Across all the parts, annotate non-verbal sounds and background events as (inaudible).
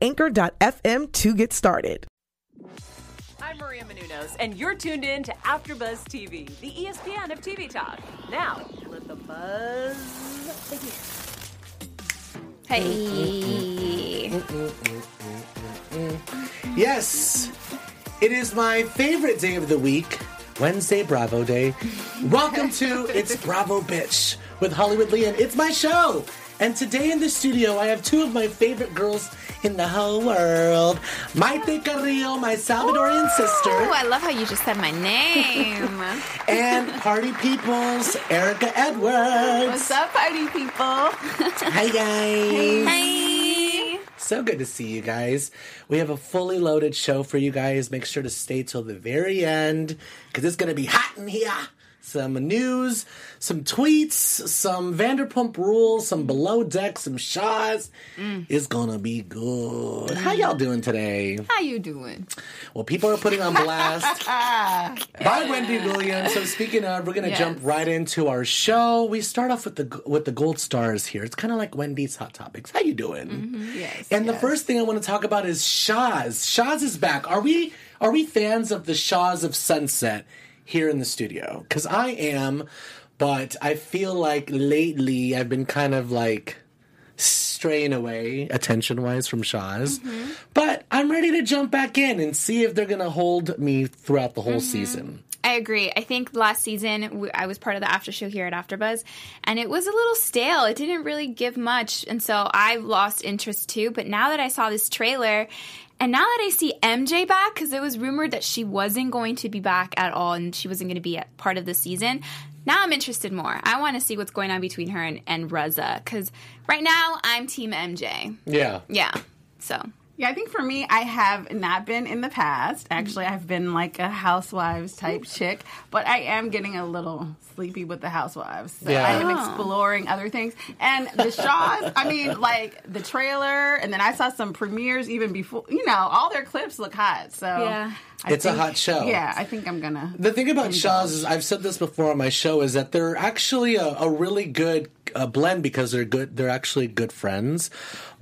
anchor.fm to get started. I'm Maria Menounos, and you're tuned in to AfterBuzz TV, the ESPN of TV talk. Now, let the buzz begin. Hey. Yes, it is my favorite day of the week, Wednesday Bravo Day. Welcome to It's Bravo Bitch with Hollywood Leon. It's my show. And today in the studio, I have two of my favorite girls in the whole world Maite Carrillo, my Salvadorian sister, Oh, I love how you just said my name. (laughs) and Party People's Erica Edwards. What's up, party people? (laughs) Hi, guys. Hey. So good to see you guys. We have a fully loaded show for you guys. Make sure to stay till the very end because it's going to be hot in here. Some news, some tweets, some Vanderpump rules, some below deck, some shots. Mm. It's gonna be good. How y'all doing today? How you doing? Well, people are putting on blast (laughs) by Wendy Williams. So speaking of, we're gonna Yes. jump right into our show. We start off with the with the gold stars here. It's kind of like Wendy's hot topics. How you doing? Mm-hmm. Yes. And the first thing I want to talk about is Shahs. Shahs is back. Are we are we fans of the Shahs of Sunset here in the studio? Because I am, but I feel like lately I've been kind of like straying away attention wise from Shahs. Mm-hmm. But I'm ready to jump back in and see if they're gonna hold me throughout the whole mm-hmm. season. I agree. I think last season I was part of the after show here at AfterBuzz, and it was a little stale. It didn't really give much, and so I lost interest too. But now that I saw this trailer, and now that I see MJ back, because it was rumored that she wasn't going to be back at all, and she wasn't going to be a part of the season. Now I'm interested more. I want to see what's going on between her and, and Reza, because right now I'm Team MJ. Yeah. Yeah. So Yeah, I think for me, I have not been in the past. Actually, I've been like a housewives type chick, but I am getting a little sleepy with the housewives. So Yeah. I am oh. exploring other things. And the Shahs, I mean, (laughs) like the trailer, and then I saw some premieres even before, you know, all their clips look hot. So Yeah. I It's a hot show. Yeah, I think I'm gonna. The thing about Shahs is I've said this before on my show is that they're actually a, a really good uh, blend because they're good. They're actually good friends,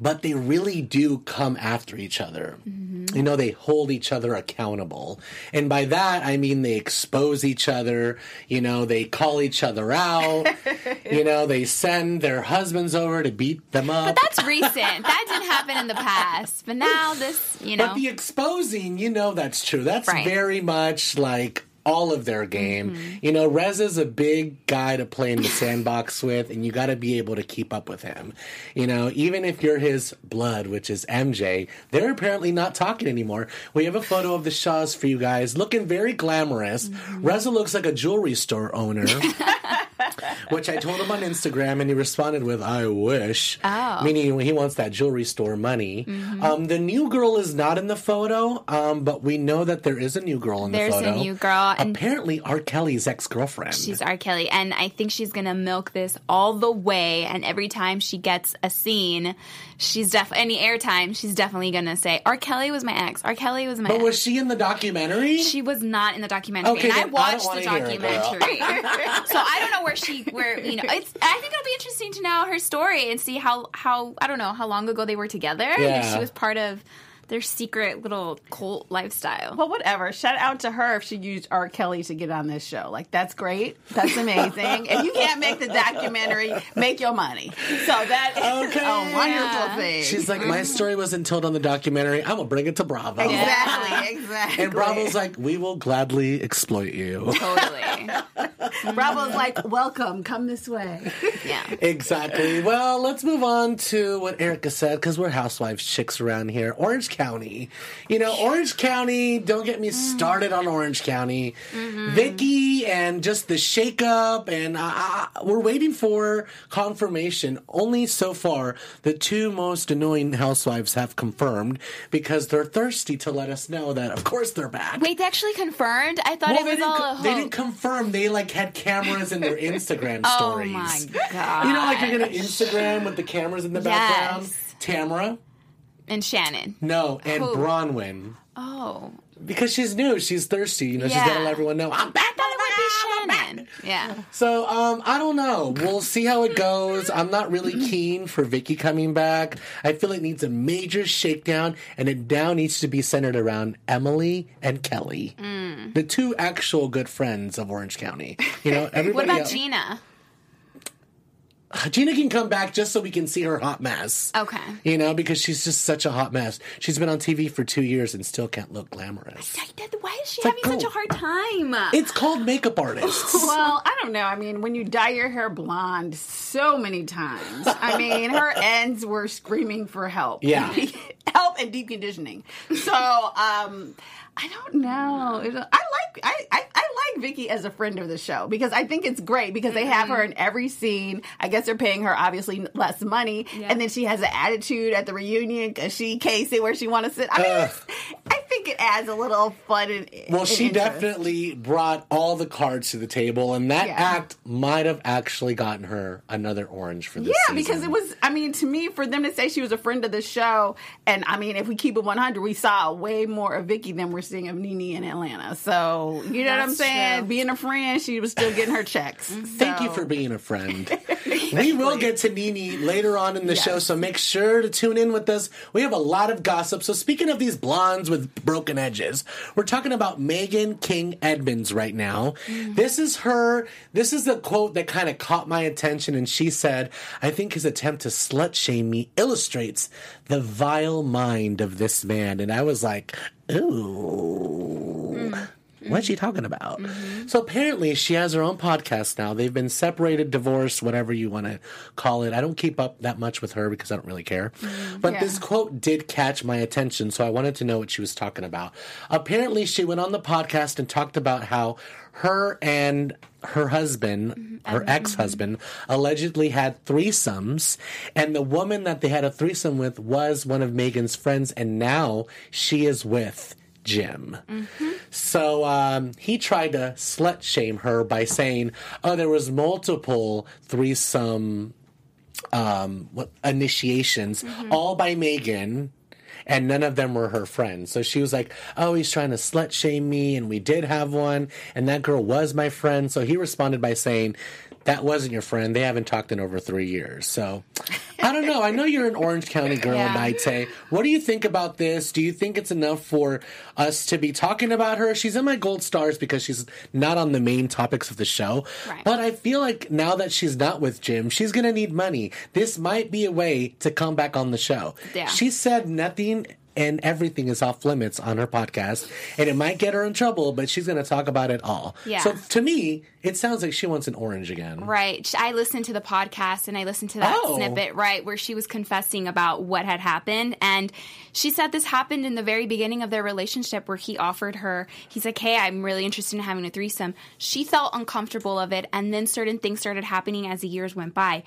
but they really do come after each other. You know, they hold each other accountable, and by that I mean they expose each other. You know, they call each other out. (laughs) you know, they send their husbands over to beat them up. But that's recent. that didn't happen in the past. But now this, you know. But the exposing, you know, that's true. That's Right. very much like all of their game. Mm-hmm. You know, Rez is a big guy to play in the sandbox (laughs) with, and you got to be able to keep up with him. You know, even if you're his blood, which is MJ, they're apparently not talking anymore. We have a photo of the Shahs for you guys, looking very glamorous. Mm-hmm. Reza looks like a jewelry store owner. (laughs) Which I told him on Instagram, and he responded with "I wish," Oh. meaning he wants that jewelry store money. Mm-hmm. Um, the new girl is not in the photo, um, but we know that there is a new girl in There's the photo. There's a new girl, and- apparently R. Kelly's ex girlfriend. She's R. Kelly, and I think she's gonna milk this all the way. And every time she gets a scene, she's definitely any airtime. She's definitely gonna say, "R. Kelly was my ex. R. Kelly was my." but ex. was she in the documentary? She was not in the documentary, Okay, and I then I watched the wanna hear it, girl. documentary. (laughs) so I don't know where she, where you know. It's. I think it'll be interesting to know her story and see how how I don't know how long ago they were together. and If Yeah. she was part of their secret little cult lifestyle. Well, whatever. Shout out to her if she used R. Kelly to get on this show. Like, that's great. That's amazing. if you can't make the documentary, make your money. So that is Okay. a wonderful Yeah. thing. She's like, my story wasn't told on the documentary. I'm gonna bring it to Bravo. exactly, exactly. And Bravo's like, we will gladly exploit you. Totally. (laughs) Bravo's like, welcome, come this way. Yeah. Exactly. Well, let's move on to what Erica said because we're housewives chicks around here. Orange County. You know, Orange County, don't get me started on Orange County. Vicki and just the shakeup, and uh, we're waiting for confirmation. Only so far, the two most annoying housewives have confirmed because they're thirsty to let us know that, of course, they're back. Wait, they actually confirmed? I thought Well, it was all co- they didn't confirm. They like had cameras in their (laughs) Instagram stories. Oh stories. my god. You know, like you're gonna Instagram with the cameras in the background. Yes. Tamara, and Shannon. no, and Who? Braunwyn. Oh. Because she's new, she's thirsty. You know, she's gotta let everyone know I'm back. That would be. Shannon. Yeah. So, um, I don't know. We'll see how it goes. I'm not really keen for Vicki coming back. I feel it needs a major shakedown, and it now needs to be centered around Emily and Kelly, Mm. the two actual good friends of Orange County. You know, (laughs) everybody. What about else- Gina? Gina can come back just so we can see her hot mess. Okay. You know, because she's just such a hot mess. She's been on TV for two years and still can't look glamorous. Why is she like, having such a hard time? It's called makeup artists. (laughs) Well, I don't know. I mean, when you dye your hair blonde so many times, I mean, her (laughs) ends were screaming for help. Yeah. (laughs) help and deep conditioning. So, um, I don't know. I like I, I, I like Vicki as a friend of the show because I think it's great because they have her mm-hmm. in every scene. I guess they're paying her obviously less money, and then she has an attitude at the reunion because she can't sit where she want to sit. I mean, Ugh. it's, I think it adds a little fun. And, Well, and she interest. definitely brought all the cards to the table, and that Yeah. act might have actually gotten her another orange for this Yeah, because it was. I mean, to me, for them to say she was a friend of the show, and I mean, if we keep it one hundred, we saw way more of Vicki than we're seeing of Nene in Atlanta. So you know what I'm saying? true. Being a friend, she was still getting her checks. (laughs) Mm-hmm. Thank you for being a friend. (laughs) we will get to Nene later on in the show, so make sure to tune in with us. We have a lot of gossip. So, speaking of these blondes with broken edges, we're talking about Meghan King Edmonds right now. Mm-hmm. This is her, this is the quote that kind of caught my attention, and she said, I think his attempt to slut shame me illustrates the vile mind of this man. And I was like, ooh. Mm. What's she mm-hmm. talking about? Mm-hmm. So apparently, she has her own podcast now. They've been separated, divorced, whatever you want to call it. I don't keep up that much with her because I don't really care. Mm-hmm. But Yeah. this quote did catch my attention, so I wanted to know what she was talking about. Apparently, she went on the podcast and talked about how her and her husband, her ex husband, allegedly had threesomes, and the woman that they had a threesome with was one of Meghan's friends, and now she is with Jim. So um, he tried to slut shame her by saying, "Oh, there was multiple threesome um, what, initiations, all by Meghan." And none of them were her friends. So she was like, Oh, he's trying to slut shame me. And we did have one. And that girl was my friend. So he responded by saying, That wasn't your friend. They haven't talked in over three years. So I don't know. I know you're an Orange County girl, Yeah. Maite. What do you think about this? Do you think it's enough for us to be talking about her? She's in my gold stars because she's not on the main topics of the show. Right. But I feel like now that she's not with Jim, she's going to need money. This might be a way to come back on the show. Yeah. She said nothing and everything is off limits on her podcast, and it might get her in trouble, but she's going to talk about it all. Yeah. So to me, it sounds like she wants an orange again. Right. I listened to the podcast and I listened to that Oh. snippet, right, where she was confessing about what had happened. And she said this happened in the very beginning of their relationship where he offered her, he's like, hey, I'm really interested in having a threesome. She felt uncomfortable of it. And then certain things started happening as the years went by.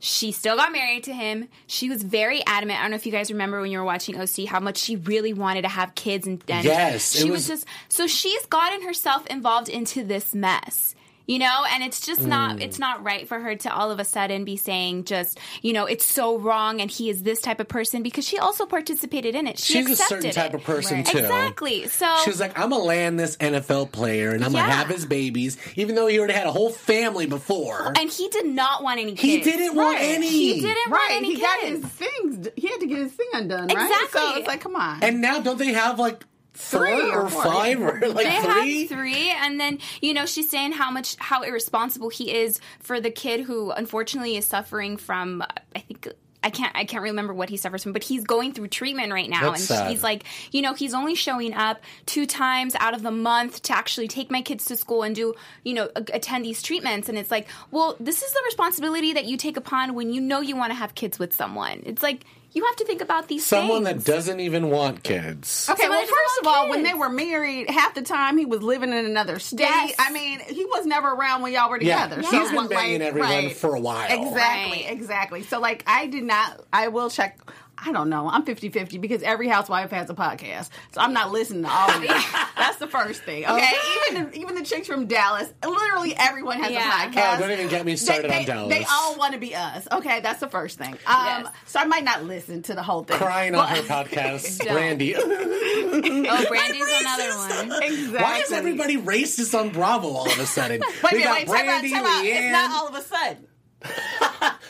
She still got married to him. She was very adamant. I don't know if you guys remember when you were watching OC how much she really wanted to have kids and, and Yes, she was, was- just so she's gotten herself involved into this mess you know and it's just not Mm. it's not right for her to all of a sudden be saying just you know it's so wrong and he is this type of person because she also participated in it she She's a certain type it. of person Right. too. exactly so She's like, I'm gonna land this NFL player and I'm Yeah. gonna have his babies, even though he already had a whole family before. and he did not want any kids He didn't want any. he didn't want Right, any he got his things. He had to get his thing undone, right? Exactly. So it's like, come on. And now, don't they have like four Three or, or five or like they three? have three and then you know she's saying how much how irresponsible he is for the kid who unfortunately is suffering from i think I can't I can't remember what he suffers from, but he's going through treatment right now, That's and sad. he's like, you know, he's only showing up two times out of the month to actually take my kids to school and do, you know, a- attend these treatments, and it's like, well, this is the responsibility that you take upon when you know you want to have kids with someone. It's like you have to think about these Someone things. that doesn't even want kids. Okay, well, first of all, want when they were married, half the time he was living in another state. Yes. I mean, he was never around when y'all were together. Yeah, together. he's So, been like, banging everyone right. for a while. Exactly, Right. exactly. So, like, I did not, I will check. I don't know. I'm 50 50 because every housewife has a podcast. So I'm not listening to all of these. (laughs) That's the first thing. Okay. Even the, even the chicks from Dallas, literally everyone has Yeah. a podcast. Oh, don't even get me started they, on Dallas. They all want to be us. Okay. That's the first thing. Um, Yes. So I might not listen to the whole thing. Crying on her podcast, (laughs) Brandy. (laughs) oh, Brandy's another one. Exactly. Why is everybody racist on Bravo all of a sudden? Wait we minute, got wait, time out, Brandy, time out. It's not all of a sudden.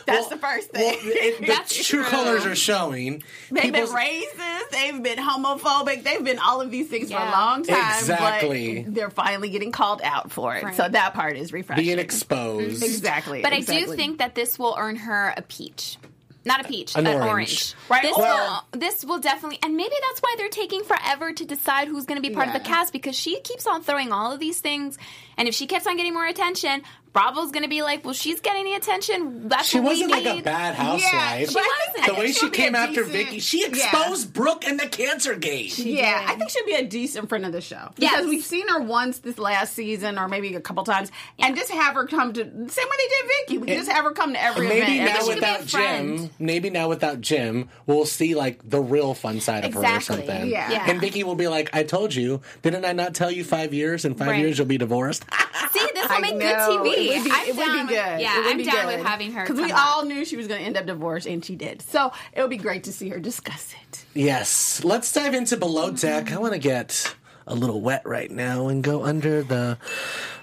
That's the first thing. Well, it, the That's true true. colors are showing. They've People's- been racist. They've been homophobic. They've been all of these things for a long time. Exactly. But they're finally getting called out for it. Right. So that part is refreshing. being exposed. Mm-hmm. exactly. But I do think that this will earn her a peach. Not a peach, An an, orange. orange. Right, This well- will this will definitely and maybe that's why they're taking forever to decide who's going to be part of the cast because she keeps on throwing all of these things and if she keeps on getting more attention, Bravo's going to be like, "Well, she's getting the attention. That's She what wasn't we like a bad housewife. but I think- wasn't. The way she came after decent- Vicki, she Yeah. exposed Brooke and the cancer gate. Yeah, did. I think she'd be a decent friend of the show Yes. because we've seen her once this last season, or maybe a couple times, and just have her come to same way they did Vicki. We can just have her come to every Maybe event. now every- she could be a without. Jim, maybe now without Jim, we'll see like the real fun side of her or something. Yeah. Yeah. And Vicki will be like, "I told you, didn't I not tell you five years? In five Right. years, you'll be divorced." (laughs) See, this will I make know. good TV. It would be, I'm it would down be with- good. Yeah, It would I'm be down good. with having her because we come back. all knew she was going to end up divorced, and she did. So it would be great to see her discuss it. Yes. Let's dive into Below Deck. I want to get a little wet right now and go under the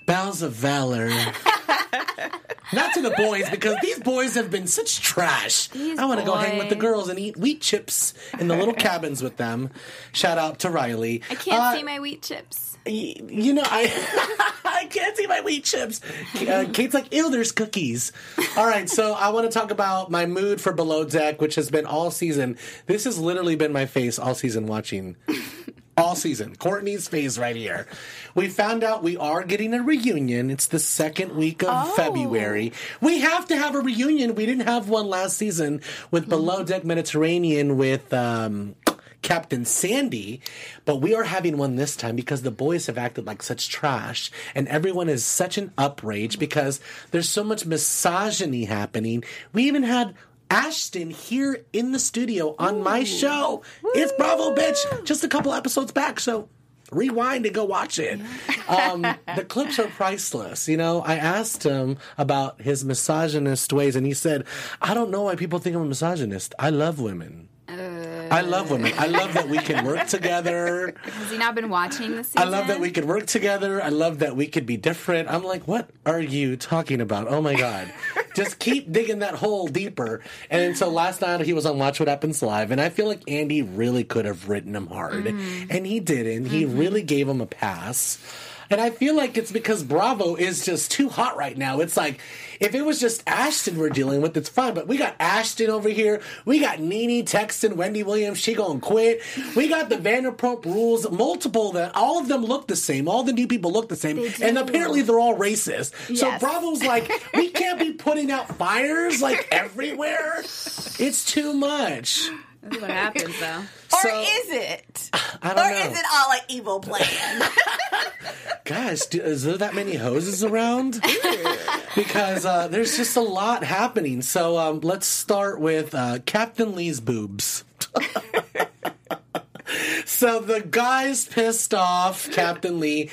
bowels of valor. (laughs) Not to the boys because these boys have been such trash. These I want to go hang with the girls and eat wheat chips in the little cabins with them. Shout out to Riley. I can't Uh, see my wheat chips. y- You know, I (laughs) I can't see my wheat chips. Uh, Kate's like, ew, there's cookies. All right, so I want to talk about my mood for Below Deck, which has been all season. This has literally been my face all season watching. All season. Courtney's face right here. We found out we are getting a reunion. It's the second week of February. We have to have a reunion. We didn't have one last season with Below Deck Mediterranean with um, Captain Sandy, but we are having one this time because the boys have acted like such trash and everyone is such an uprage because there's so much misogyny happening. We even had Ashton here in the studio on my show. It's Bravo Bitch, just a couple episodes back, so rewind and go watch it. Um, the clips are priceless. You know, I asked him about his misogynist ways, and he said, I don't know why people think I'm a misogynist. I love women. I love women. I love that we can work together. (laughs) Has he not been watching this season? I love that we could work together. I love that we could be different. I'm like, what are you talking about? Oh my God. (laughs) Just keep digging that hole deeper. And so last night he was on Watch What Happens Live, and I feel like Andy really could have written him hard. Mm. And he didn't. He mm-hmm. really gave him a pass. And I feel like it's because Bravo is just too hot right now. It's like, if it was just Ashton we're dealing with, it's fine. But we got Ashton over here. We got Nene texting Wendy Williams. She gonna quit. We got the Vanderpump Rules. Multiple that all of them look the same. All the new people look the same, and apparently they're all racist. So Bravo's like, we can't be putting out fires like (laughs) everywhere. It's too much. This is what happens, though. Or is it? I don't Or know. is it all an evil plan? (laughs) Guys, do, is there that many hoses around? (laughs) because uh, there's just a lot happening. So um, let's start with uh, Captain Lee's boobs. (laughs) so the guys pissed off Captain Lee.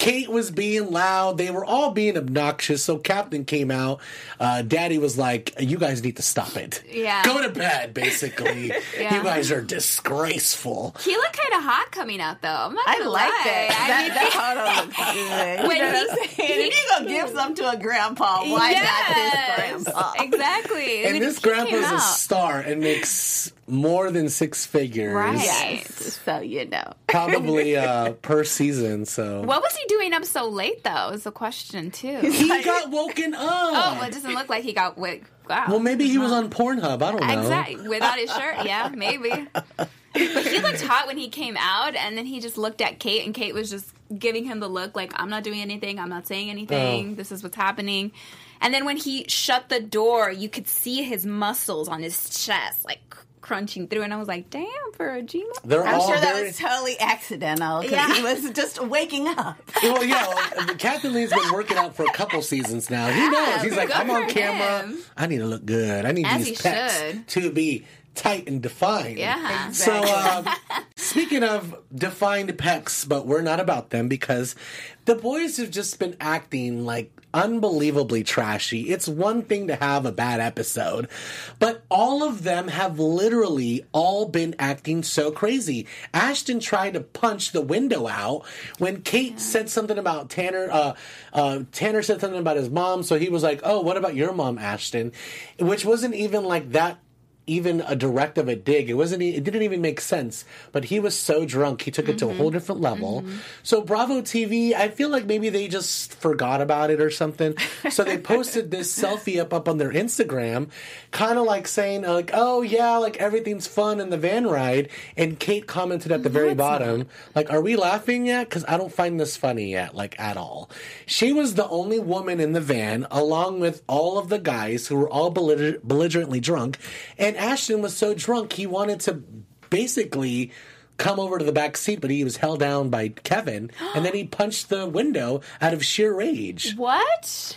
Kate was being loud. They were all being obnoxious. So Captain came out. Uh, Daddy was like, "You guys need to stop it. Yeah. go to bed. Basically, (laughs) Yeah. you guys are disgraceful." He looked kind of hot coming out, though. I'm not I gonna like lie. that. I that, mean, that photo looks good. When you know he- what If you gonna give something to a grandpa, why not this grandpa? exactly. And When this he came grandpa's a star and makes more than six figures. Right. Yes, so you know. (laughs) Probably uh, per season. So What was he doing up so late though? Is the question too. He got woken up. oh, well, it doesn't look like he got wake. Wow. well, maybe he was on Pornhub. I don't know. Exactly. Without his shirt, (laughs) yeah, maybe. But he looked hot when he came out, and then he just looked at Kate, and Kate was just giving him the look like, I'm not doing anything, I'm not saying anything, Oh. this is what's happening. And then when he shut the door, you could see his muscles on his chest, like cr- crunching through, and I was like, damn, for a G They're I'm all sure that very. was totally accidental because Yeah. he was just waking up. (laughs) well, yeah, Captain Lee's been working out for a couple seasons now. He knows. He's like, I'm on camera. him. I need to look good. I need As these pecs should. to be tight and defined. Yeah. So, uh, speaking of defined pecs, but we're not about them because the boys have just been acting like unbelievably trashy. It's one thing to have a bad episode, but all of them have literally all been acting so crazy. Ashton tried to punch the window out when Kate said something about Tanner. Uh, uh, Tanner said something about his mom, so he was like, "Oh, what about your mom, Ashton?" Which wasn't even like that even a direct of a dig. It wasn't. It didn't even make sense. But he was so drunk, he took it to a whole mm-hmm. different level. Mm-hmm. So Bravo TV, I feel like maybe they just forgot about it or something. So they posted this (laughs) selfie up up on their Instagram, kind of like saying uh, like, "Oh yeah, like everything's fun in the van ride." And Kate commented at the very bottom, like, "Are we laughing yet? Because I don't find this funny yet, like at all." She was the only woman in the van, along with all of the guys who were all belliger- belligerently drunk. And Ashton was so drunk he wanted to basically come over to the back seat, but he was held down by Kevin, (gasps) and then he punched the window out of sheer rage. What?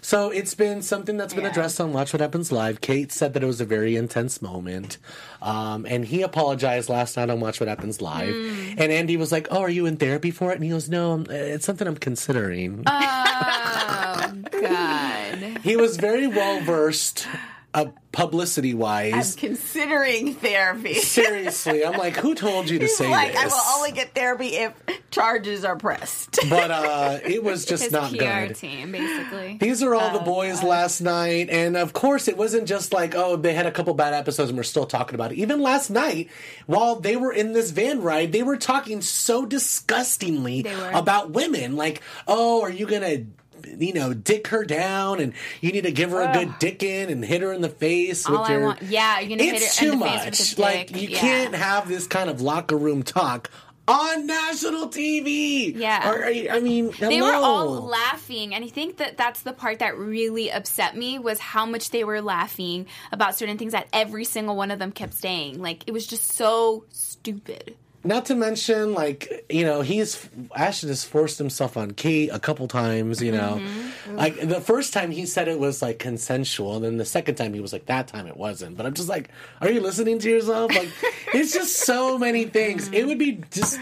So it's been something that's been addressed on Watch What Happens Live. Kate said that it was a very intense moment, um, and he apologized last night on Watch What Happens Live. And Andy was like, "Oh, are you in therapy for it?" And he goes, "No, it's something I'm considering." Oh, God. (laughs) he was very well versed, uh, publicity I'm wise. considering therapy. Seriously, I'm like, who told you to He's say like, this? I will only get therapy if charges are pressed. but uh, it was just His not PR good. team, basically. These are all the Oh, boys last night, and of course, it wasn't just like, oh, they had a couple bad episodes and we're still talking about it. Even last night, while they were in this van ride, they were talking so disgustingly about women. Like, oh, are you gonna, you know, dick her down, and you need to give her a good dick in and hit her in the face All with I your. want, yeah, you're gonna it's hit her too in the face much. with a like, you yeah. can't have this kind of locker room talk. On national TV, Yeah. Or, I mean, They were all laughing, and I think that that's the part that really upset me was how much they were laughing about certain things that every single one of them kept saying. Like it was just so stupid. Not to mention, like you know, he's Ashton has forced himself on Kate a couple times. You know, Mm-hmm. like the first time he said it was like consensual, and then the second time he was like, that time it wasn't. But I'm just like, are you listening to yourself? Like, it's just so many things. It would be just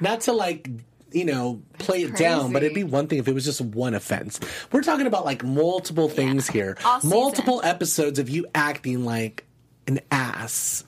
not to like. You know, play it down, but it'd be one thing if it was just one offense. We're talking about like multiple things here, All season. multiple episodes of you acting like an ass.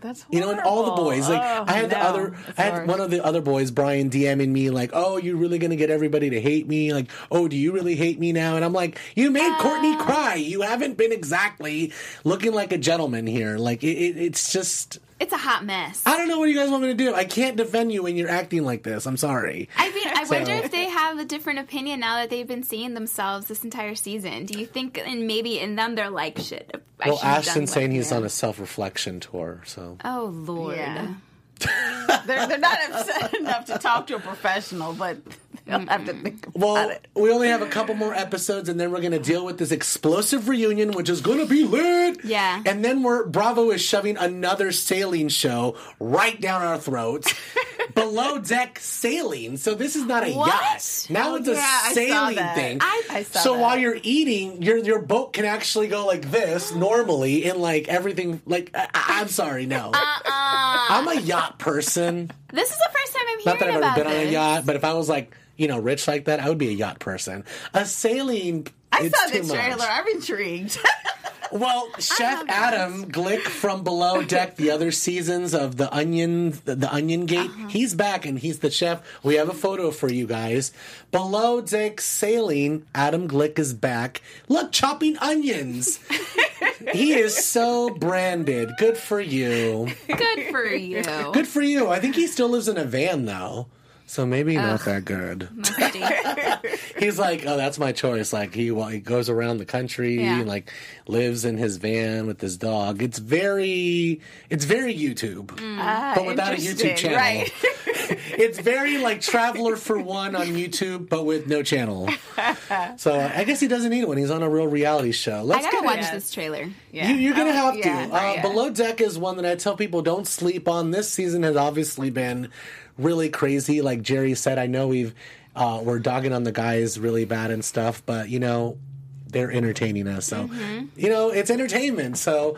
That's You know, and all the boys. Like Oh, I had the other, I had one of the other boys, Brian, DMing me like, "Oh, you're really gonna get everybody to hate me? Like, oh, do you really hate me now?" And I'm like, "You made. Courtney cry. You haven't been exactly looking like a gentleman here. Like, it, it, it's just." It's a hot mess. I don't know what you guys want me to do. I can't defend you when you're acting like this. I'm sorry. I mean, I wonder if they have a different opinion now that they've been seeing themselves this entire season. Do you think, and maybe in them they're like, shit. I Well, should've Ashton's saying he's on a self reflection tour, so. Oh Lord. Yeah. (laughs) they're, they're not upset (laughs) enough to talk to a professional, but (laughs) they'll have to think about Well, it. we only have a couple more episodes, and then we're going to deal with this explosive reunion, which is going to be lit. Yeah. And then we're Bravo is shoving another sailing show right down our throats. (laughs) Below deck sailing. So this is not a What? yacht. Now Oh, it's a yeah, I saw sailing that. thing. I- I saw so that. while you're eating, your your boat can actually go like this (gasps) normally, and like everything. Like I, I- I'm sorry, no. Uh-uh. I'm a yacht person. This is the first time I'm hearing Not that I've ever about been on a yacht, but if I was like, you know, rich like that, I would be a yacht person. A sailing, I it's saw too the much. trailer. I'm intrigued. (laughs) Well, Chef love Adam Glick from Below Deck, the other seasons of the Onion, the, the Onion Gate, Uh-huh. he's back and he's the chef. We have a photo for you guys. Below Deck Sailing, Adam Glick is back. Look, chopping onions. (laughs) he is so branded. Good for you. Good for you. Good for you. I think he still lives in a van though. So maybe not that good. (laughs) (laughs) He's like, oh, that's my choice. Like he, well, he goes around the country, Yeah. and like lives in his van with his dog. It's very, it's very YouTube, Ah, but without a interesting, YouTube channel. Right. (laughs) it's very like Traveler for One on YouTube, but with no channel. So I guess he doesn't need one. He's on a real reality show. I Let's gotta get watch it. this trailer. Yeah. You, you're gonna Oh, have to. yeah, uh. Below Deck is one that I tell people don't sleep on. This season has obviously been really crazy. Like Jerry said, I know we've uh, we're dogging on the guys really bad and stuff, but you know they're entertaining us. So Mm-hmm. you know it's entertainment. So.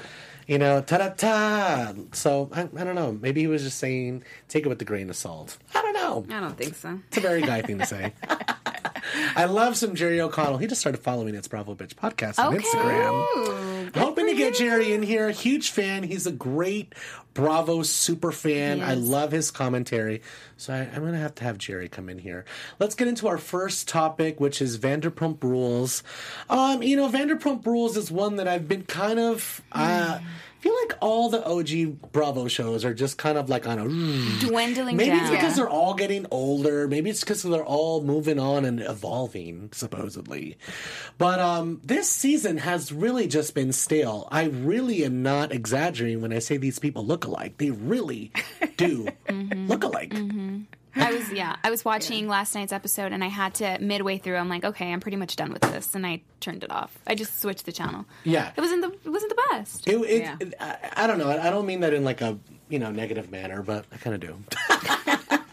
You know, ta da ta. So I, I don't know. Maybe he was just saying, take it with a grain of salt. I don't know. I don't think so. It's a very guy thing to say. (laughs) I love some Jerry O'Connell. He just started following It's Bravo Bitch podcast on Okay. Instagram. Hoping to get Jerry in here. Huge fan. He's a great Bravo super fan. I love his commentary. So I, I'm going to have to have Jerry come in here. Let's get into our first topic, which is Vanderpump Rules. Um, you know, Vanderpump Rules is one that I've been kind of. Uh, I feel like all the OG Bravo shows are just kind of like on a Dwindling Maybe down. it's because they're all getting older. Maybe it's because they're all moving on and evolving, supposedly. But um, this season has really just been stale. I really am not exaggerating when I say these people look alike. They really do (laughs) look alike. (laughs) I was yeah. I was watching last night's episode and I had to midway through. I'm like, okay, I'm pretty much done with this, and I turned it off. I just switched the channel. Yeah. it wasn't the it wasn't the best. It, it, Yeah. it- I, I don't know. I, I don't mean that in like a you know negative manner, but I kind of do. (laughs) (laughs)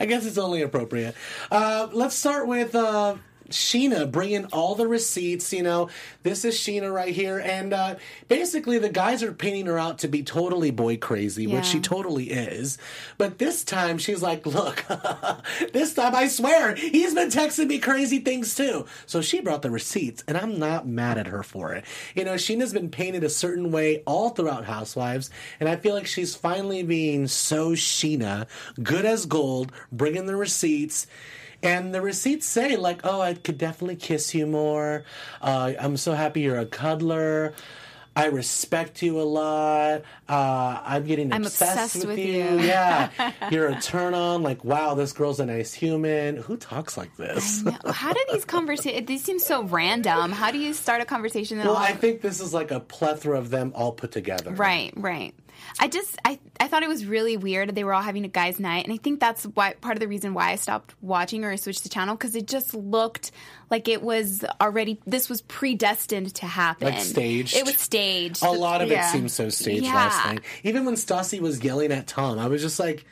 I guess it's only appropriate. Uh, let's start with uh, Scheana bringing all the receipts. You know, this is Scheana right here, and uh, basically the guys are painting her out to be totally boy crazy, which she totally is. But this time she's like, "Look, (laughs) this time I swear he's been texting me crazy things too." So she brought the receipts, and I'm not mad at her for it. You know, Scheana's been painted a certain way all throughout Housewives, and I feel like she's finally being so Scheana, good as gold, bringing the receipts. And the receipts say, like, oh, I could definitely kiss you more. Uh, I'm so happy you're a cuddler. I respect you a lot. Uh, I'm getting I'm obsessed, obsessed with, with you. you. Yeah. (laughs) You're a turn on. Like, wow, this girl's a nice human. Who talks like this? How do these conversations? These seem so random. How do you start a conversation? That Well, all- I think this is like a plethora of them all put together. Right, right. I just I I thought it was really weird they were all having a guys' night, and I think that's why part of the reason why I stopped watching or I switched the channel because it just looked like it was already this was predestined to happen, Like staged? It was staged. A lot of Yeah. it seemed so staged Yeah. last night. Even when Stassi was yelling at Tom, I was just like,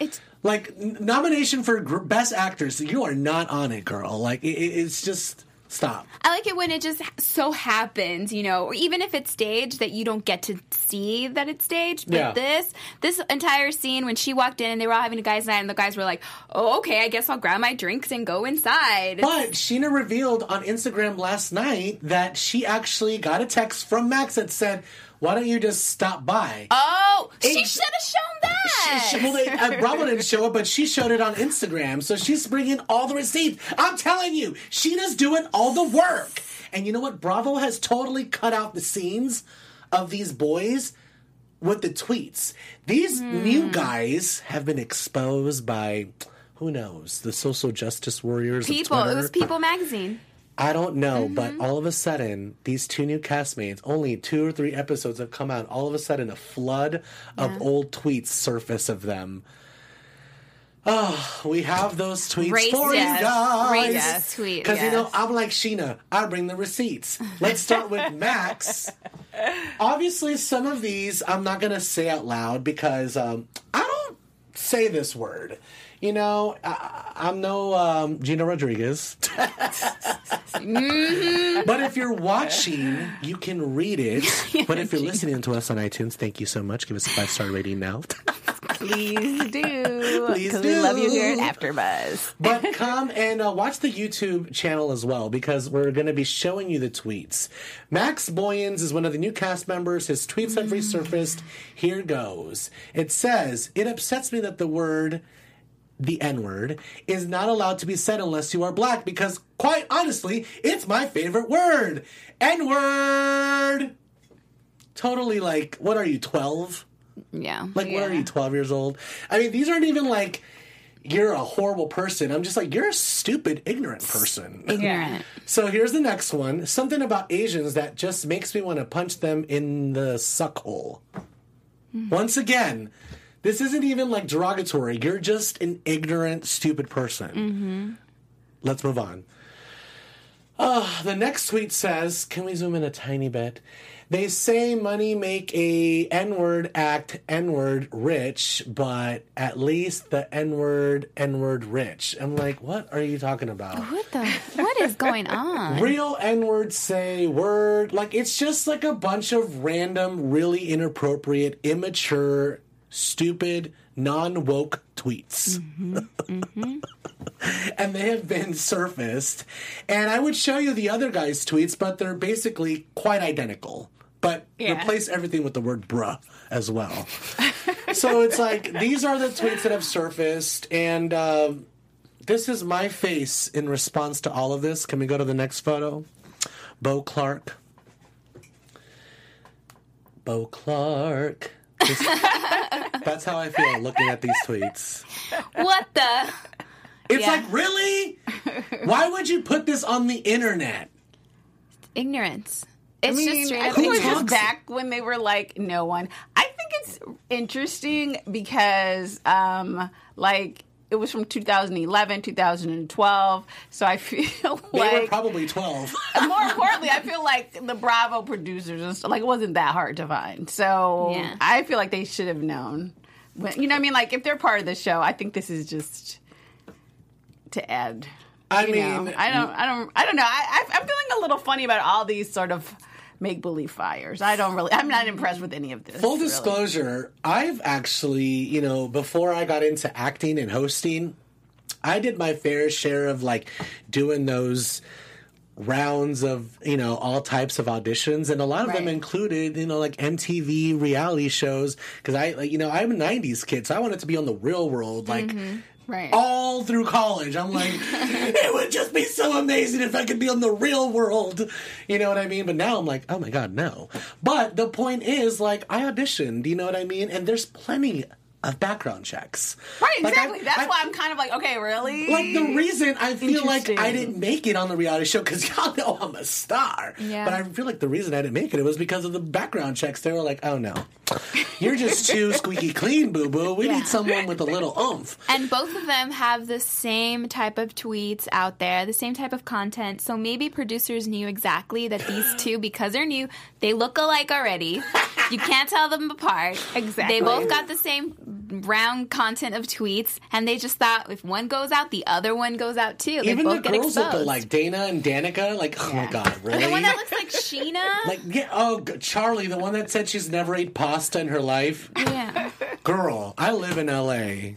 It's like n- nomination for gr- best actress. You are not on it, girl. Like it- it's just stop. I like it when it just so happens, you know, or even if it's staged that you don't get to see that it's staged. But Yeah. this this entire scene when she walked in and they were all having a guys' night and the guys were like, "Oh, okay, I guess I'll grab my drinks and go inside." But Scheana revealed on Instagram last night that she actually got a text from Max that said, "Why don't you just stop by?" oh, she should have shown that. She- she- well, they, uh, Bravo didn't show it, but she showed it on Instagram. So she's bringing all the receipts. I'm telling you, Scheana's doing all the work. And you know what? Bravo has totally cut out the scenes of these boys with the tweets. These Hmm. new guys have been exposed by. Who knows? The social justice warriors. People, it was People magazine. I don't know, but Mm-hmm. all of a sudden, these two new castmates, only two or three episodes have come out. All of a sudden, a flood of old tweets surface of them. Oh, we have those tweets for you Racist. guys. Racist tweet, Because you know. I'm like Scheana. I bring the receipts. Let's start with (laughs) Max. Obviously, some of these I'm not going to say out loud because um, I don't say this word. You know, I, I'm no um, Gina Rodriguez. (laughs) But if you're watching, you can read it. (laughs) But if you're listening to us on iTunes, thank you so much. Give us a five star rating now. Please do. Please 'cause we love you here do. at AfterBuzz. (laughs) But come and uh, watch the YouTube channel as well because we're going to be showing you the tweets. Max Boyens is one of the new cast members. His tweets have resurfaced. Here goes. It says, It upsets me that the word, the N word, is not allowed to be said unless you are black because, quite honestly, it's my favorite word. N word! Totally like, what are you, 12? Yeah. Like, what are you, 12 years old? I mean, these aren't even like you're a horrible person. I'm just like, you're a stupid, ignorant person. (laughs) Ignorant. So here's the next one. Something about Asians that just makes me want to punch them in the suck hole. Hmm. Once again, this isn't even like derogatory. You're just an ignorant, stupid person. Let's move on. Uh, the next tweet says, can we zoom in a tiny bit? They say money make a N-word act N-word rich, but at least the N-word N-word rich. I'm like, what are you talking about? What the? What is going on? Real N words say word. Like, it's just like a bunch of random, really inappropriate, immature, stupid, non woke tweets. (laughs) and they have been surfaced. And I would show you the other guy's tweets, but they're basically quite identical. But Yeah. replace everything with the word bruh as well. (laughs) so it's like, these are the tweets that have surfaced. And, um, this is my face in response to all of this. Can we go to the next photo? Bo Clark. Bo Clark. This- (laughs) that's how I feel looking at these tweets. What the? It's Yeah. like, really? Why would you put this on the internet? Ignorance. It's I mean, just straight I think it was just back when they were like no one. I think it's interesting because, um, like, it was from 2011, 2012. So I (laughs) feel like They were probably 12. (laughs) more importantly, I feel like the Bravo producers, and stuff, like, it wasn't that hard to find. So Yeah. I feel like they should have known. When, you know what I mean? Like, if they're part of the show, I think this is just to add. I you mean, know, I don't, I don't, I don't know. I, I, I'm feeling a little funny about all these sort of make believe fires. I don't really. I'm not impressed with any of this. Full really. disclosure, I've actually, you know, before I got into acting and hosting, I did my fair share of like doing those rounds of, you know, all types of auditions and a lot of them included, you know, like MTV reality shows cuz I like, you know, I'm a 90s kid, so I wanted to be on the real world like mm-hmm. Right. all through college. I'm like, (laughs) it would just be so amazing if I could be on the real world. You know what I mean? But now I'm like, oh my God, no. But the point is, like, I auditioned, you know what I mean? And there's plenty of background checks. Right. Like, I- Exactly. That's I- why I'm kind of like, okay, really? like the reason I feel like I didn't make it on the reality show because (laughs) y'all know I'm a star. Yeah. But I feel like the reason I didn't make it, it was because of the background checks. They were like, "Oh no, you're just too (laughs) squeaky clean, boo boo. We Yeah. need someone with a little oomph." And both of them have the same type of tweets out there, the same type of content. So maybe producers knew exactly that these two, because they're new, they look alike already. (laughs) You can't tell them apart. Exactly. They both got the same round content of tweets, and they just thought if one goes out, the other one goes out too. They Even both the get girls exposed. look alike. Dayna and Danica, like, oh my god, really? the one that looks like (laughs) Scheana. like, yeah, oh, g- Charli, the one that said she's never ate pasta in her life. yeah. Girl, I live in L.A.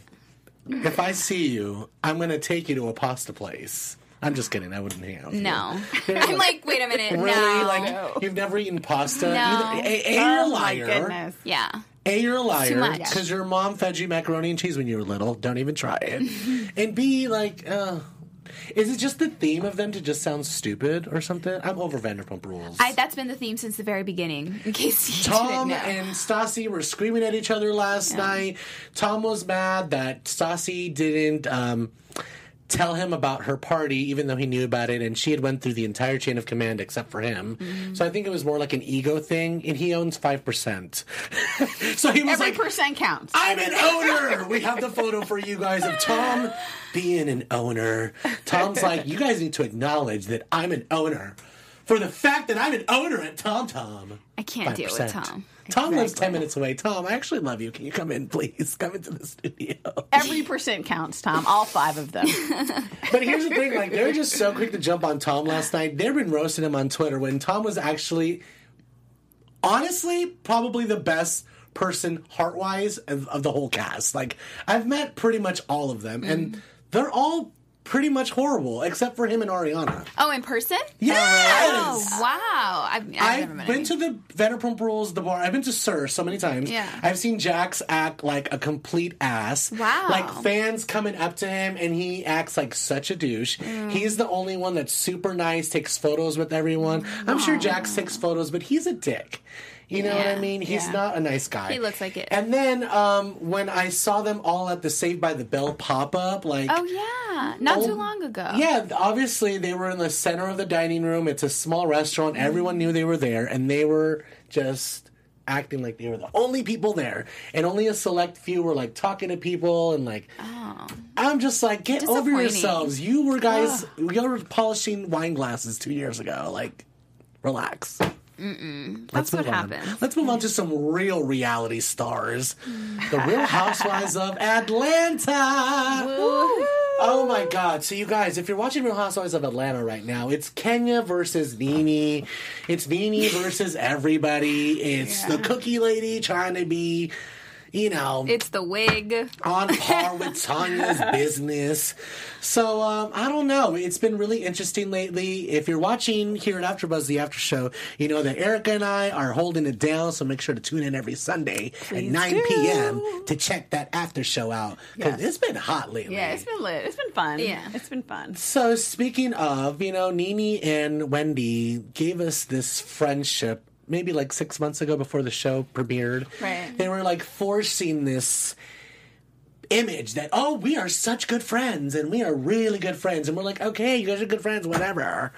If I see you, I'm gonna take you to a pasta place. I'm just kidding. I wouldn't hang out. with. No. You're (laughs) (laughs) I'm like, wait a minute. really? no. Like, you've never eaten pasta? No. Either- A, a, you're a oh my goodness. yeah. A, you're a liar because your mom fed you macaroni and cheese when you were little. Don't even try it. (laughs) and B, like, uh, is it just the theme of them to just sound stupid or something? I'm over Vanderpump Rules. I, that's been the theme since the very beginning. In case you Tom didn't know. and Stassi were screaming at each other last night. Tom was mad that Stassi didn't um, tell him about her party, even though he knew about it, and she had went through the entire chain of command except for him. Mm-hmm. So I think it was more like an ego thing, and he owns five percent. (laughs) so he was Every like, percent counts. I'm an owner. We have the photo for you guys of Tom (laughs) being an owner. Tom's like, you guys need to acknowledge that I'm an owner for the fact that I'm an owner at Tom Tom. I can't deal with 5%. Tom. Tom lives 10 minutes away. Tom, I actually love you. Can you come in, please? (laughs) Come into the studio. Every percent counts, Tom. All five of them. (laughs) But here's the thing like, they're just so quick to jump on Tom last night. They've been roasting him on Twitter when Tom was actually, honestly, probably the best person heart wise of, of the whole cast. Like, I've met pretty much all of them, and mm-hmm. they're all pretty much horrible, except for him and Ariana. Oh, in person? Yes! Oh, wow. I've, I've, I've been any. to the Vanderpump Rules, the bar. I've been to SUR so many times. Yeah. I've seen Jax act like a complete ass. Wow. Like fans coming up to him and he acts like such a douche. Mm. He's the only one that's super nice, takes photos with everyone. I'm sure Jax takes photos, but he's a dick. You know what I mean? He's Yeah. not a nice guy. He looks like it. And then um, when I saw them all at the Saved by the Bell pop up, like Oh yeah, not Oh, too long ago. Yeah, obviously they were in the center of the dining room. It's a small restaurant. Everyone knew they were there, and they were just acting like they were the only people there, and only a select few were like talking to people and like. Oh. I'm just like, get over yourselves. You were guys, you were polishing wine glasses two years ago. Like, relax. That's what move on. Let's move on to some real reality stars. The (laughs) Real Housewives of Atlanta. Oh my God. So, you guys, if you're watching Real Housewives of Atlanta right now, it's Kenya versus Nene. It's Nene versus everybody. It's the cookie lady trying to be, you know, It's the wig. on par (laughs) with Tanya's business. So um, I don't know. It's been really interesting lately. If you're watching here at AfterBuzz, the after show, you know that Erika and I are holding it down. So make sure to tune in every Sunday at 9 do. p.m. to check that after show out because Yes. it's been hot lately. Yeah, it's been lit. It's been fun. Yeah. It's been fun. So speaking of, you know, Nene and Wendy gave us this friendship maybe like six months ago before the show premiered. Right. They were like forcing this image that oh we are such good friends and we are really good friends and we're like okay you guys are good friends whatever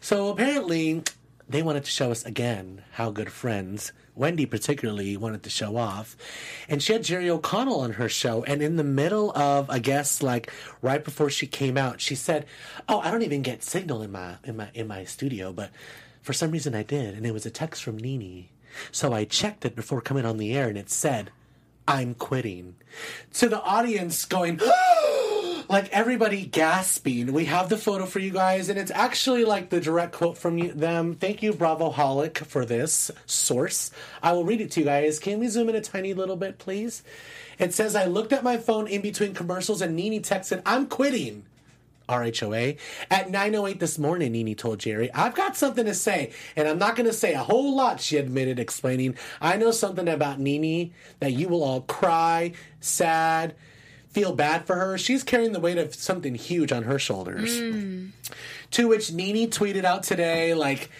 so apparently they wanted to show us again how good friends wendy particularly wanted to show off and she had jerry o'connell on her show and in the middle of i guess like right before she came out she said oh i don't even get signal in my in my in my studio but for some reason i did and it was a text from Nene. so i checked it before coming on the air and it said I'm quitting. To the audience going, (gasps) like everybody gasping. We have the photo for you guys, and it's actually like the direct quote from them. Thank you, Bravo Holic, for this source. I will read it to you guys. Can we zoom in a tiny little bit, please? It says, I looked at my phone in between commercials, and Nene texted, I'm quitting. RHOA. At 9.08 this morning, Nene told Jerry, I've got something to say, and I'm not going to say a whole lot, she admitted, explaining, I know something about Nene that you will all cry, sad, feel bad for her. She's carrying the weight of something huge on her shoulders. Mm. To which Nene tweeted out today, like,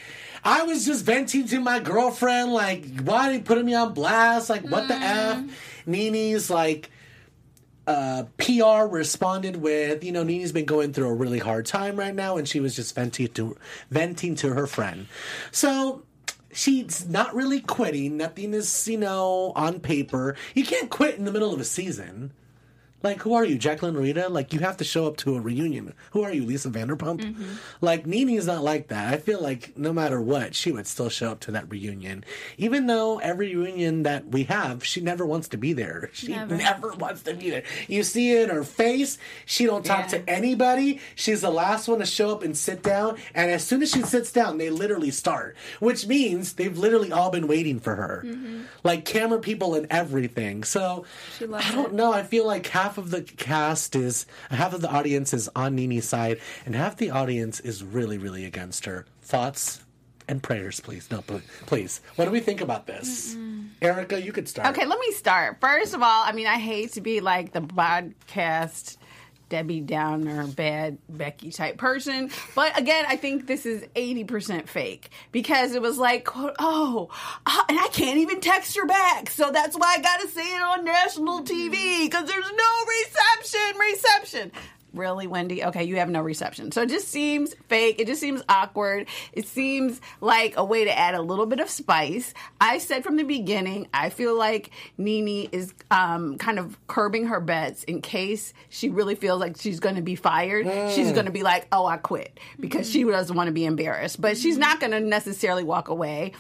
I was just venting to my girlfriend, like, why are you putting me on blast? Like, what the F? Mm. Nene's like, uh, PR responded with, you know, Nene's been going through a really hard time right now, and she was just venting to venting to her friend. So she's not really quitting. Nothing is, you know, on paper. You can't quit in the middle of a season. Like, who are you, Jacqueline Laurita? Like, you have to show up to a reunion. Who are you, Lisa Vanderpump? Mm-hmm. Like, Nene's not like that. I feel like no matter what, she would still show up to that reunion. Even though every reunion that we have, she never wants to be there. She never, Never. wants to be there. You see it in her face. She don't talk Yeah. to anybody. She's the last one to show up and sit down. And as soon as she sits down, they literally start, which means they've literally all been waiting for her. Mm-hmm. Like camera people and everything. So I don't it. know. I feel like half of the cast is, half of the audience is on Nene's side, and half the audience is really, really against her. Thoughts and prayers, please. No, please. What do we think about this? Erika, you could start. Okay, let me start. First of all, I mean, I hate to be like the podcast Debbie Downer, bad Becky type person. But again, I think this is 80% fake because it was like, quote, oh, uh, and I can't even text her back. So that's why I got to say it on national TV because there's no reception. Reception. Really, Wendy? Okay, you have no reception. So it just seems fake. It just seems awkward. It seems like a way to add a little bit of spice. I said from the beginning, I feel like Nene is um, kind of curbing her bets in case she really feels like she's going to be fired. She's going to be like, oh, I quit because she doesn't want to be embarrassed. But she's not going to necessarily walk away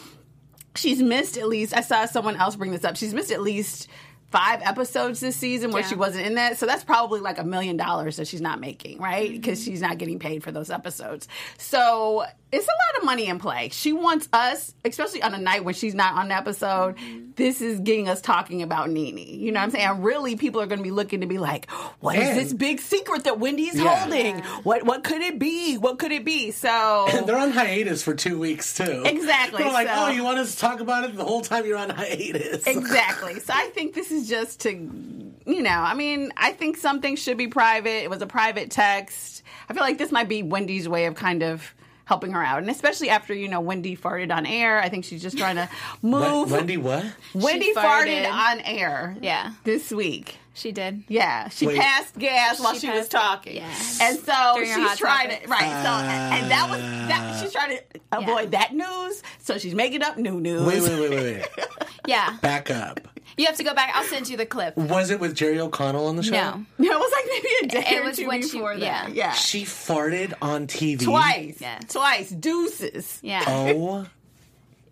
she's missed at least i saw someone else bring this up she's missed at least five episodes this season where Yeah. she wasn't in that. So that's probably like a million dollars that she's not making right? Mm-hmm. Because she's not getting paid for those episodes. So it's a lot of money in play. She wants us especially on a night when she's not on the episode mm-hmm. this is getting us talking about Nene. you know what i'm saying? Mm-hmm. Really people are going to be looking to be like what is And- this big secret that wendy is Yeah. holding? What what could it be? What could it be? So And they're on hiatus for two weeks too. Exactly, They're like, oh, so- oh, you want us to talk about it the whole time you're on hiatus? exactly. So I think this is just to, you know, I mean, I think something should be private. It was a private text. I feel like this might be Wendy's way of kind of helping her out, and especially after you know Wendy farted on air. I think she's just trying to (laughs) move. Wendy, what? Wendy She farted. farted. on air. Yeah. this week. She did. Yeah, she Wait. passed gas while She she, was talking, yeah. and so During her she's trying Topics. to right. So and that was that ah. she's trying to avoid that news. So she's making up new news. Wait, wait, wait, wait, wait. (laughs) Yeah. Back up. You have to go back. I'll send you the clip. Was it with Jerry O'Connell on the show? No. (laughs) No, it was like maybe a day It or was two when she- before yeah. that. Yeah, She farted on TV. twice. Yeah. twice. Deuces. Yeah. Oh,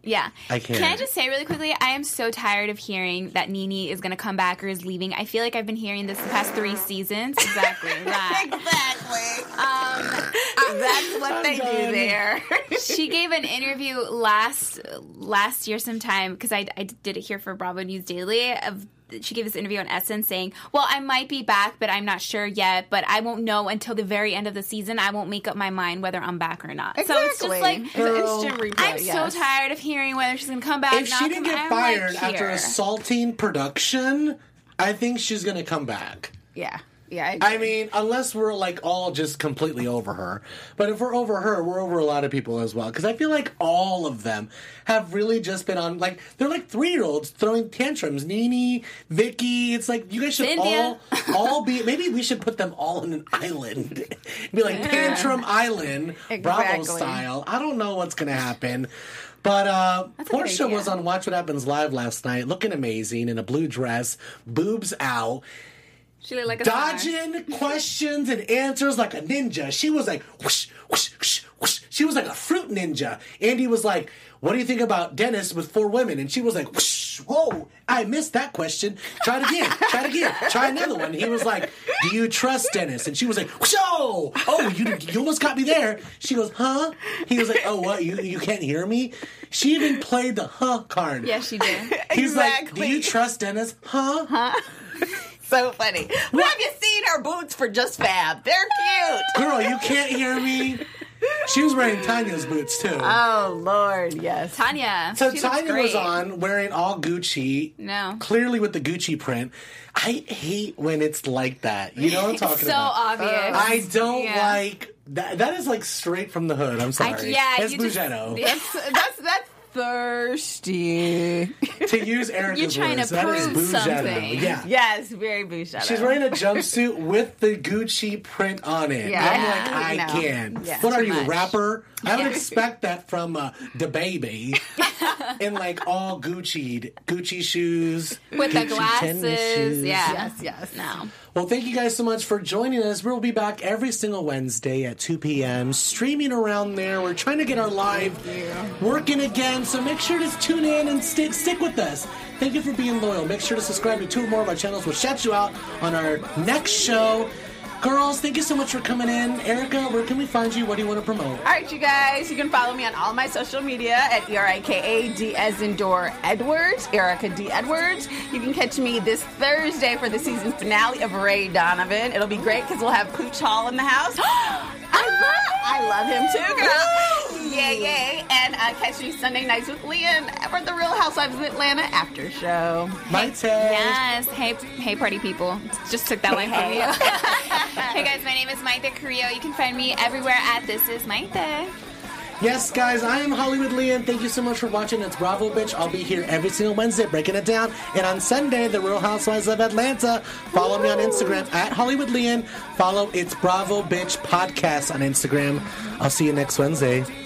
Yeah. I can't. Can I just say really quickly? I am so tired of hearing that Nene is going to come back or is leaving. I feel like I've been hearing this the past three seasons. Exactly. (laughs) That. Exactly. Um, (laughs) That's what they do there. (laughs) she gave an interview last last year sometime because I, I did it here for Bravo News Daily. Of she gave this interview on Essence saying, "Well, I might be back, but I'm not sure yet. But I won't know until the very end of the season. I won't make up my mind whether I'm back or not." So it's just like it's an replay. I'm yes. so tired of hearing whether she's gonna come back. if not she didn't come- get I'm fired like, after assaulting production, I think she's gonna come back. Yeah, yeah. I mean, unless we're like all just completely over her. But if we're over her, we're over a lot of people as well. Because I feel like all of them have really just been on like they're like three year olds throwing tantrums. Nene, Vicki. It's like you guys should Cynthia. all (laughs) all be. Maybe we should put them all in an island. (laughs) be like Tantrum Island, Bravo style. I don't know what's gonna happen. But uh, Porsha was on Watch What Happens Live last night, looking amazing in a blue dress, boobs out she looked like a star. dodging questions and answers like a ninja. She was like whoosh, whoosh, whoosh, whoosh. She was like a fruit ninja. Andy was like, "What do you think about Dennis with four women?" And she was like, whoosh, "Whoa, I missed that question. Try it again. Try it again. Try another one." He was like, "Do you trust Dennis?" And she was like, whoosh, "Oh, oh, you you almost got me there." She goes, "Huh?" He was like, "Oh, what? You you can't hear me?" She even played the "huh" card. Yeah, she did. He's like, "Do you trust Dennis?" Huh? Huh? So funny. Well, have you seen her boots for JustFab? They're cute. Girl, you can't hear me. She was wearing Tanya's boots too. Oh Lord, yes. Tanya. so she looks Tanya was on wearing all Gucci. No. Clearly with the Gucci print. I hate when it's like that. You know what I'm (laughs) talking so about? So obvious. I don't Yeah. like that. That is like straight from the hood. I'm sorry. yeah, it's you just- Bougetto. That's that's thirsty. to use Erika's You're trying to words, that is prove something. Yeah. yes, very bouchette. She's wearing a jumpsuit with the Gucci print on it. Yeah. I'm like, I No. can. Yeah. What are you, a much. rapper? I would Yeah. expect that from uh, the baby (laughs) in like all Gucci, Gucci shoes with the Gucci tennis glasses. shoes. Yeah. Yes, yes. No. Well, thank you guys so much for joining us. We'll be back every single Wednesday at 2 p.m. streaming around there. We're trying to get our live working again, so make sure to tune in and stick stick with us. Thank you for being loyal. Make sure to subscribe to two or more of our channels. We'll shout you out on our next show. Girls, thank you so much for coming in. Erika, where can we find you? What do you want to promote? All right, you guys, you can follow me on all my social media at E R I K A D as in door Edwards, Erika D. Edwards. You can catch me this Thursday for the season finale of Ray Donovan. It'll be great because we'll have Pooch Hall in the house. (gasps) I love, I love him too, girl. Yay, yay. And uh, catch me Sunday nights with Leon for the Real Housewives of Atlanta after show. Maite. Yes. Hey, hey, party people. Just took that line from you. (laughs) hey guys, my name is Maite Carrillo. You can find me everywhere at This Is Maite. Yes, guys, I am Hollywood Leon. Thank you so much for watching. It's Bravo Bitch. I'll be here every single Wednesday breaking it down. And on Sunday, The Real Housewives of Atlanta. Follow me on Instagram at Hollywood Leon. Follow It's Bravo Bitch Podcast on Instagram. I'll see you next Wednesday.